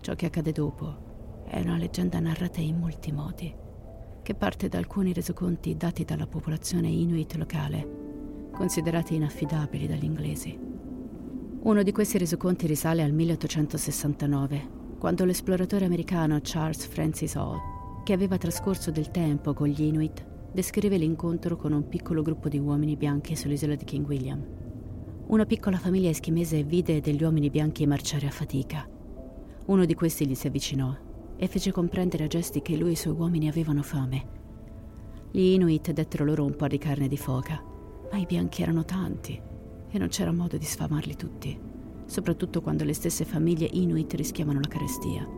Ciò che accade dopo è una leggenda narrata in molti modi, che parte da alcuni resoconti dati dalla popolazione inuit locale, considerati inaffidabili dagli inglesi. Uno di questi resoconti risale al 1869, quando l'esploratore americano Charles Francis Hall, che aveva trascorso del tempo con gli Inuit, descrive l'incontro con un piccolo gruppo di uomini bianchi sull'isola di King William. Una piccola famiglia eschimese vide degli uomini bianchi marciare a fatica. Uno di questi gli si avvicinò e fece comprendere a gesti che lui e i suoi uomini avevano fame. Gli Inuit dettero loro un po' di carne di foca, ma i bianchi erano tanti e non c'era modo di sfamarli tutti, soprattutto quando le stesse famiglie Inuit rischiavano la carestia.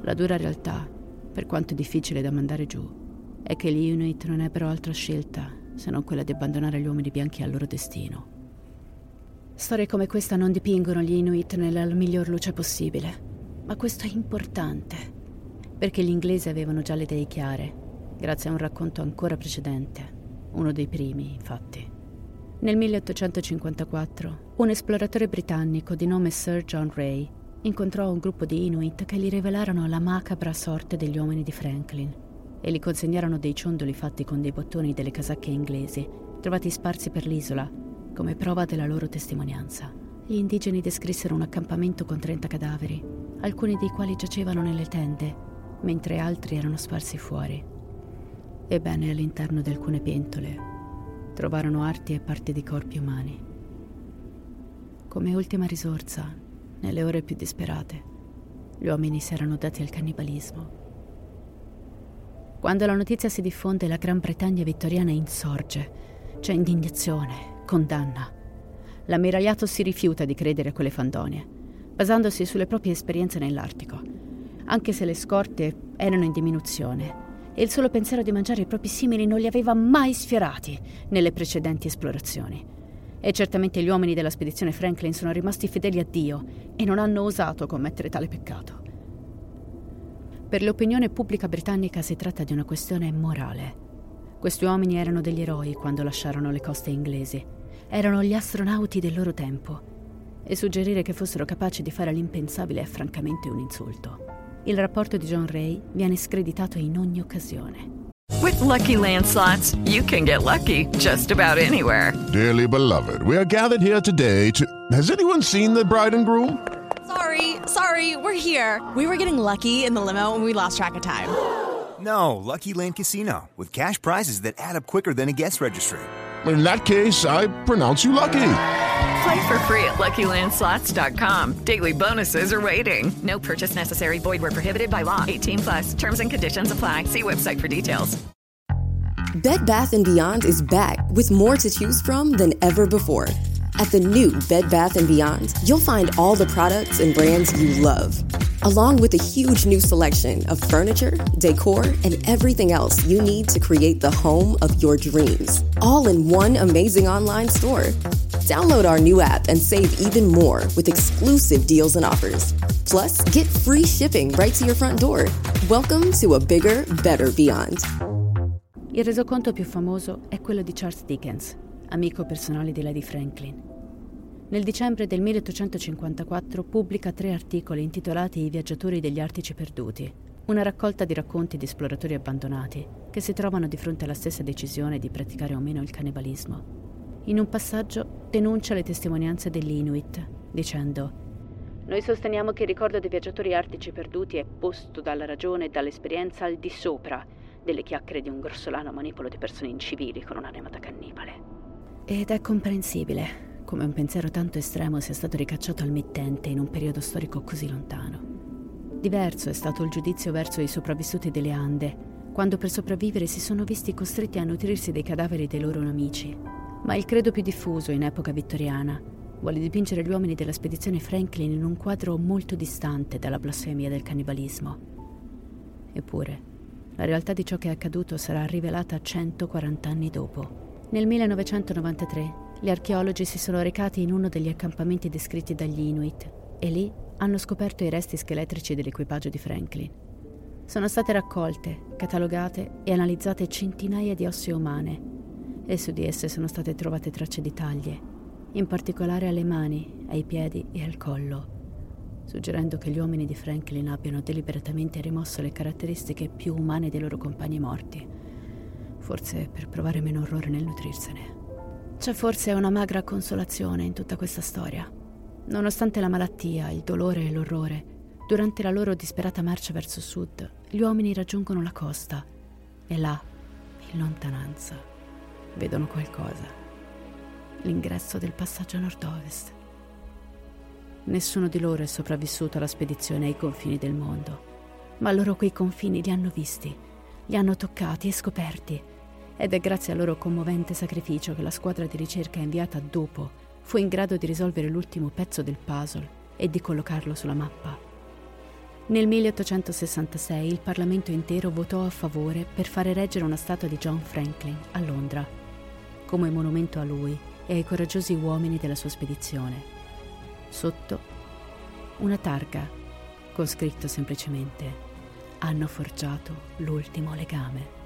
La dura realtà, per quanto difficile da mandare giù, è che gli Inuit non ebbero altra scelta se non quella di abbandonare gli uomini bianchi al loro destino. Storie come questa non dipingono gli Inuit nella miglior luce possibile, ma questo è importante, perché gli inglesi avevano già le idee chiare, grazie a un racconto ancora precedente, uno dei primi, infatti. Nel 1854, un esploratore britannico di nome Sir John Ray incontrò un gruppo di Inuit che gli rivelarono la macabra sorte degli uomini di Franklin e gli consegnarono dei ciondoli fatti con dei bottoni delle casacche inglesi, trovati sparsi per l'isola, come prova della loro testimonianza. Gli indigeni descrissero un accampamento con 30 cadaveri, alcuni dei quali giacevano nelle tende, mentre altri erano sparsi fuori. Ebbene, all'interno di alcune pentole trovarono arti e parti di corpi umani. Come ultima risorsa, nelle ore più disperate, gli uomini si erano dati al cannibalismo quando la notizia si diffonde, la Gran Bretagna vittoriana insorge. C'è indignazione, condanna. L'ammiragliato si rifiuta di credere a quelle fandonie, basandosi sulle proprie esperienze nell'Artico, anche se le scorte erano in diminuzione e il solo pensiero di mangiare i propri simili non li aveva mai sfiorati nelle precedenti esplorazioni. E certamente gli uomini della spedizione Franklin sono rimasti fedeli a Dio e non hanno osato commettere tale peccato. Per l'opinione pubblica britannica si tratta di una questione morale. Questi uomini erano degli eroi quando lasciarono le coste inglesi. Erano gli astronauti del loro tempo. E suggerire che fossero capaci di fare l'impensabile è francamente un insulto. Il rapporto di John Ray viene screditato in ogni occasione. With lucky landslots, you can get lucky just about anywhere. Dearly beloved, we are gathered here today to. Has anyone seen the bride and groom? Sorry, sorry, we're here. We were getting lucky in the limo and we lost track of time. No, Lucky Land Casino, with cash prizes that add up quicker than a guest registry. In that case, I pronounce you lucky. Play for free at LuckyLandSlots.com. Daily bonuses are waiting. No purchase necessary. Void where prohibited by law. 18 plus. Terms and conditions apply. See website for details. Bed Bath & Beyond is back with more to choose from than ever before. At the new Bed Bath & Beyond, you'll find all the products and brands you love, along with a huge new selection of furniture, decor, and everything else you need to create the home of your dreams, all in one amazing online store. Download our new app and save even more with exclusive deals and offers. Plus, get free shipping right to your front door. Welcome to a bigger, better Beyond. Il resoconto più famoso è quello di Charles Dickens, amico personale di Lady Franklin. Nel dicembre del 1854 pubblica tre articoli intitolati I viaggiatori degli Artici perduti, una raccolta di racconti di esploratori abbandonati che si trovano di fronte alla stessa decisione di praticare o meno il cannibalismo. In un passaggio denuncia le testimonianze degli Inuit, dicendo Noi sosteniamo che il ricordo dei viaggiatori artici perduti è posto dalla ragione e dall'esperienza al di sopra delle chiacchiere di un grossolano manipolo di persone incivili con un'anima da cannibale. Ed è comprensibile come un pensiero tanto estremo sia stato ricacciato al mittente in un periodo storico così lontano. Diverso è stato il giudizio verso i sopravvissuti delle Ande, quando per sopravvivere si sono visti costretti a nutrirsi dei cadaveri dei loro amici. Ma il credo più diffuso in epoca vittoriana vuole dipingere gli uomini della spedizione Franklin in un quadro molto distante dalla blasfemia del cannibalismo. Eppure, la realtà di ciò che è accaduto sarà rivelata 140 anni dopo. Nel 1993 gli archeologi si sono recati in uno degli accampamenti descritti dagli Inuit e lì hanno scoperto i resti scheletrici dell'equipaggio di Franklin. Sono state raccolte, catalogate e analizzate centinaia di ossa umane e su di esse sono state trovate tracce di taglie, in particolare alle mani, ai piedi e al collo, suggerendo che gli uomini di Franklin abbiano deliberatamente rimosso le caratteristiche più umane dei loro compagni morti, forse per provare meno orrore nel nutrirsene. C'è forse una magra consolazione in tutta questa storia. Nonostante la malattia, il dolore e l'orrore, durante la loro disperata marcia verso sud, gli uomini raggiungono la costa e là, in lontananza, vedono qualcosa. L'ingresso del passaggio nord-ovest. Nessuno di loro è sopravvissuto alla spedizione ai confini del mondo, ma loro quei confini li hanno visti, li hanno toccati e scoperti. Ed è grazie al loro commovente sacrificio che la squadra di ricerca inviata dopo fu in grado di risolvere l'ultimo pezzo del puzzle e di collocarlo sulla mappa. Nel 1866 il Parlamento intero votò a favore per far ereggere una statua di John Franklin a Londra, come monumento a lui e ai coraggiosi uomini della sua spedizione. Sotto una targa con scritto semplicemente hanno forgiato l'ultimo legame.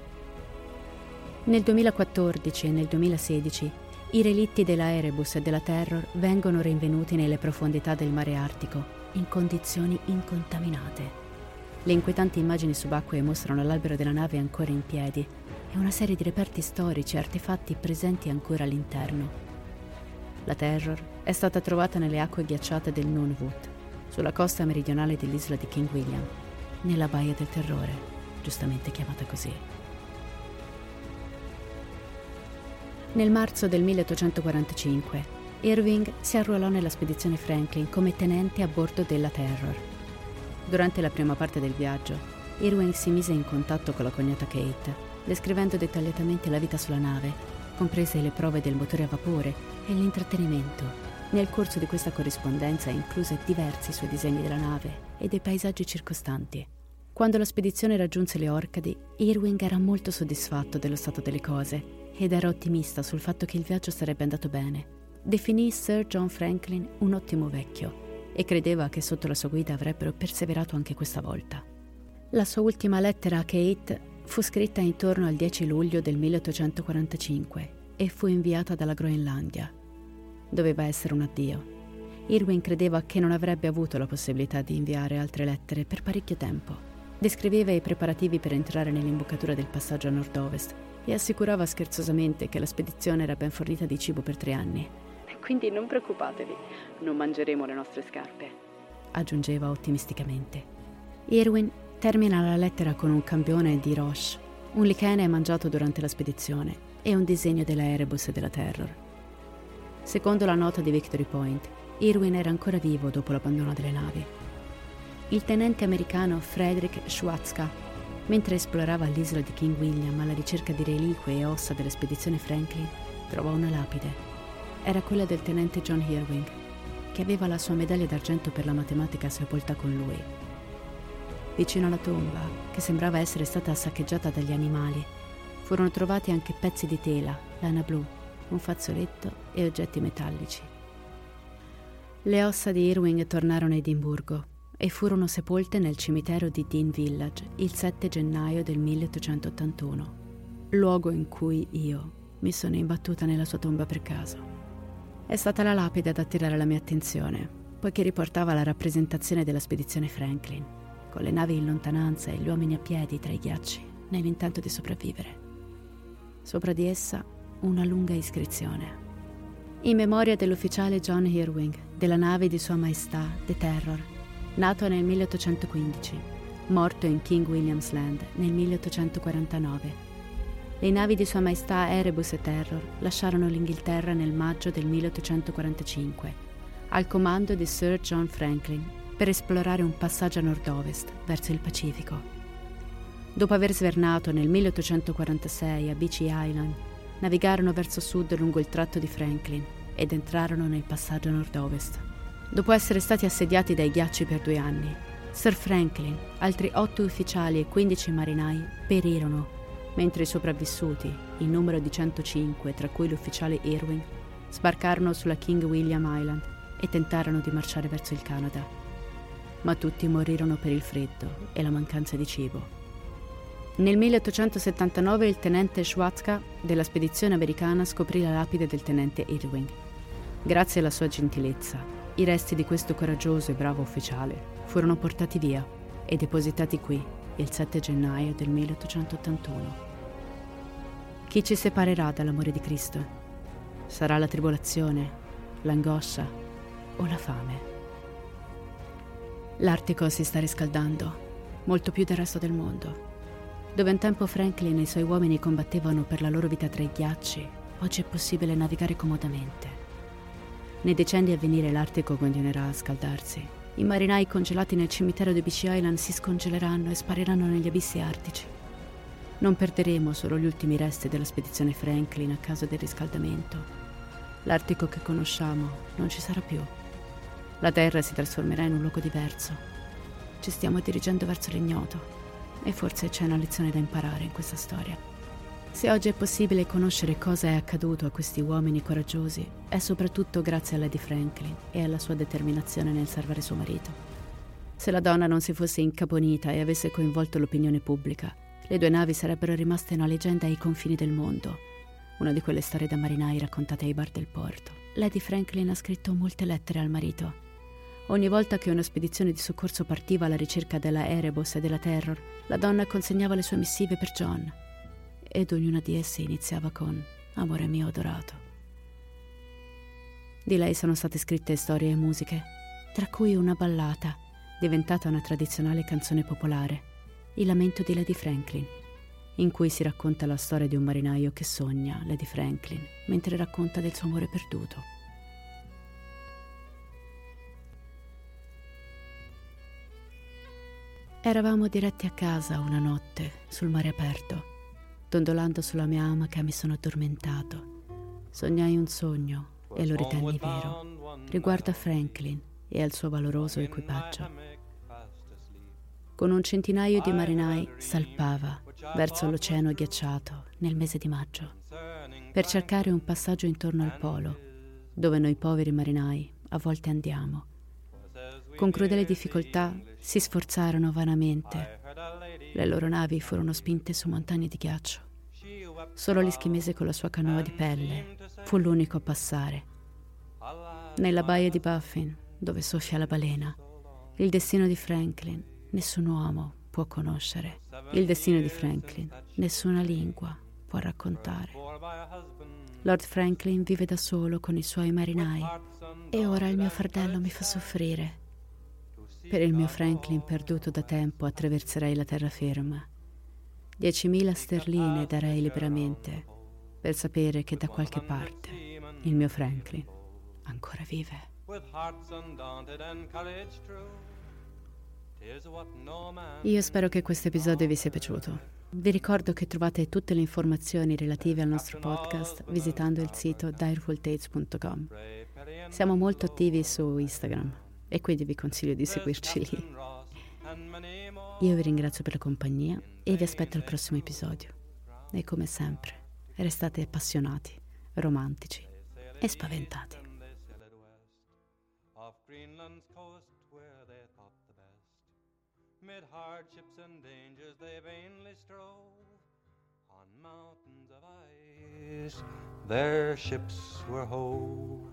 Nel 2014 e nel 2016 i relitti della Erebus e della Terror vengono rinvenuti nelle profondità del mare Artico in condizioni incontaminate. Le inquietanti immagini subacquee mostrano l'albero della nave ancora in piedi e una serie di reperti storici e artefatti presenti ancora all'interno. La Terror è stata trovata nelle acque ghiacciate del Nunavut, sulla costa meridionale dell'isola di King William, nella Baia del Terrore, giustamente chiamata così. Nel marzo del 1845 Irving si arruolò nella spedizione Franklin come tenente a bordo della Terror. Durante la prima parte del viaggio, Irving si mise in contatto con la cognata Kate, descrivendo dettagliatamente la vita sulla nave, comprese le prove del motore a vapore e l'intrattenimento. Nel corso di questa corrispondenza incluse diversi suoi disegni della nave e dei paesaggi circostanti. Quando la spedizione raggiunse le Orcadi, Irving era molto soddisfatto dello stato delle cose ed era ottimista sul fatto che il viaggio sarebbe andato bene definì Sir John Franklin un ottimo vecchio e credeva che sotto la sua guida avrebbero perseverato anche questa volta. La sua ultima lettera a Kate fu scritta intorno al 10 luglio del 1845 e fu inviata dalla Groenlandia. Doveva essere un addio. Irwin credeva che non avrebbe avuto la possibilità di inviare altre lettere per parecchio tempo. Descriveva i preparativi per entrare nell'imboccatura del passaggio a nord-ovest e assicurava scherzosamente che la spedizione era ben fornita di cibo per tre anni quindi non preoccupatevi, non mangeremo le nostre scarpe. Aggiungeva ottimisticamente. Irwin termina la lettera con un campione di Roche, un lichene mangiato durante la spedizione e un disegno della Erebus e della Terror. Secondo la nota di Victory Point, Irwin era ancora vivo dopo l'abbandono delle navi. Il tenente americano Frederick Schwatzka, mentre esplorava l'isola di King William alla ricerca di reliquie e ossa della spedizione Franklin, trovò una lapide era quella del tenente John Irving, che aveva la sua medaglia d'argento per la matematica sepolta con lui. Vicino alla tomba, che sembrava essere stata saccheggiata dagli animali, furono trovati anche pezzi di tela, lana blu, un fazzoletto e oggetti metallici. Le ossa di Irving tornarono a Edimburgo e furono sepolte nel cimitero di Dean Village il 7 gennaio del 1881, luogo in cui io mi sono imbattuta nella sua tomba per caso. È stata la lapide ad attirare la mia attenzione, poiché riportava la rappresentazione della spedizione Franklin, con le navi in lontananza e gli uomini a piedi tra i ghiacci, nell'intento di sopravvivere. Sopra di essa una lunga iscrizione. In memoria dell'ufficiale John Irving, della nave di Sua Maestà, The Terror, nato nel 1815, morto in King William's Land nel 1849 le navi di Sua Maestà Erebus e Terror lasciarono l'Inghilterra nel maggio del 1845, al comando di Sir John Franklin, per esplorare un passaggio a nord-ovest verso il Pacifico. Dopo aver svernato nel 1846 a Beechy Island, navigarono verso sud lungo il tratto di Franklin ed entrarono nel passaggio nord-ovest. Dopo essere stati assediati dai ghiacci per due anni, Sir Franklin, altri otto ufficiali e 15 marinai perirono mentre i sopravvissuti, in numero di 105, tra cui l'ufficiale Irwin, sbarcarono sulla King William Island e tentarono di marciare verso il Canada. Ma tutti morirono per il freddo e la mancanza di cibo. Nel 1879 il tenente Schwatka della spedizione americana scoprì la lapide del tenente Irving. Grazie alla sua gentilezza, i resti di questo coraggioso e bravo ufficiale furono portati via e depositati qui il 7 gennaio del 1881. Chi ci separerà dall'amore di Cristo? Sarà la tribolazione, l'angoscia o la fame? L'Artico si sta riscaldando, molto più del resto del mondo. Dove un tempo Franklin e i suoi uomini combattevano per la loro vita tra i ghiacci, oggi è possibile navigare comodamente. Nei decenni a venire l'Artico continuerà a scaldarsi. I marinai congelati nel cimitero di Beach Island si scongeleranno e spariranno negli abissi artici. Non perderemo solo gli ultimi resti della spedizione Franklin a causa del riscaldamento. L'Artico che conosciamo non ci sarà più. La Terra si trasformerà in un luogo diverso. Ci stiamo dirigendo verso l'ignoto e forse c'è una lezione da imparare in questa storia. Se oggi è possibile conoscere cosa è accaduto a questi uomini coraggiosi, è soprattutto grazie a Lady Franklin e alla sua determinazione nel salvare suo marito. Se la donna non si fosse incaponita e avesse coinvolto l'opinione pubblica, le due navi sarebbero rimaste una leggenda ai confini del mondo, una di quelle storie da marinai raccontate ai bar del porto. Lady Franklin ha scritto molte lettere al marito Ogni volta che una spedizione di soccorso partiva alla ricerca della Erebus e della Terror, la donna consegnava le sue missive per John. Ed ognuna di esse iniziava con Amore mio adorato. Di lei sono state scritte storie e musiche, tra cui una ballata, diventata una tradizionale canzone popolare, Il lamento di Lady Franklin, in cui si racconta la storia di un marinaio che sogna Lady Franklin mentre racconta del suo amore perduto. Eravamo diretti a casa una notte sul mare aperto. Dondolando sulla mia amaca mi sono addormentato. Sognai un sogno e lo ritenni vero, riguardo a Franklin e al suo valoroso equipaggio. Con un centinaio di marinai salpava verso l'oceano ghiacciato nel mese di maggio per cercare un passaggio intorno al polo, dove noi poveri marinai a volte andiamo con crudele difficoltà si sforzarono vanamente. Le loro navi furono spinte su montagne di ghiaccio. Solo l'ischimese con la sua canoa di pelle fu l'unico a passare. Nella baia di Buffin, dove soffia la balena, il destino di Franklin nessun uomo può conoscere. Il destino di Franklin nessuna lingua può raccontare. Lord Franklin vive da solo con i suoi marinai e ora il mio fardello mi fa soffrire. Per il mio Franklin perduto da tempo attraverserei la terraferma. Diecimila sterline darei liberamente per sapere che da qualche parte il mio Franklin ancora vive. Io spero che questo episodio vi sia piaciuto. Vi ricordo che trovate tutte le informazioni relative al nostro podcast visitando il sito direfultales.com. Siamo molto attivi su Instagram e quindi vi consiglio di seguirci lì. Io vi ringrazio per la compagnia e vi aspetto al prossimo episodio. E come sempre, restate appassionati, romantici e spaventati. Mid hardships and dangers they vainly strove on mountains of ice, their ships were hove.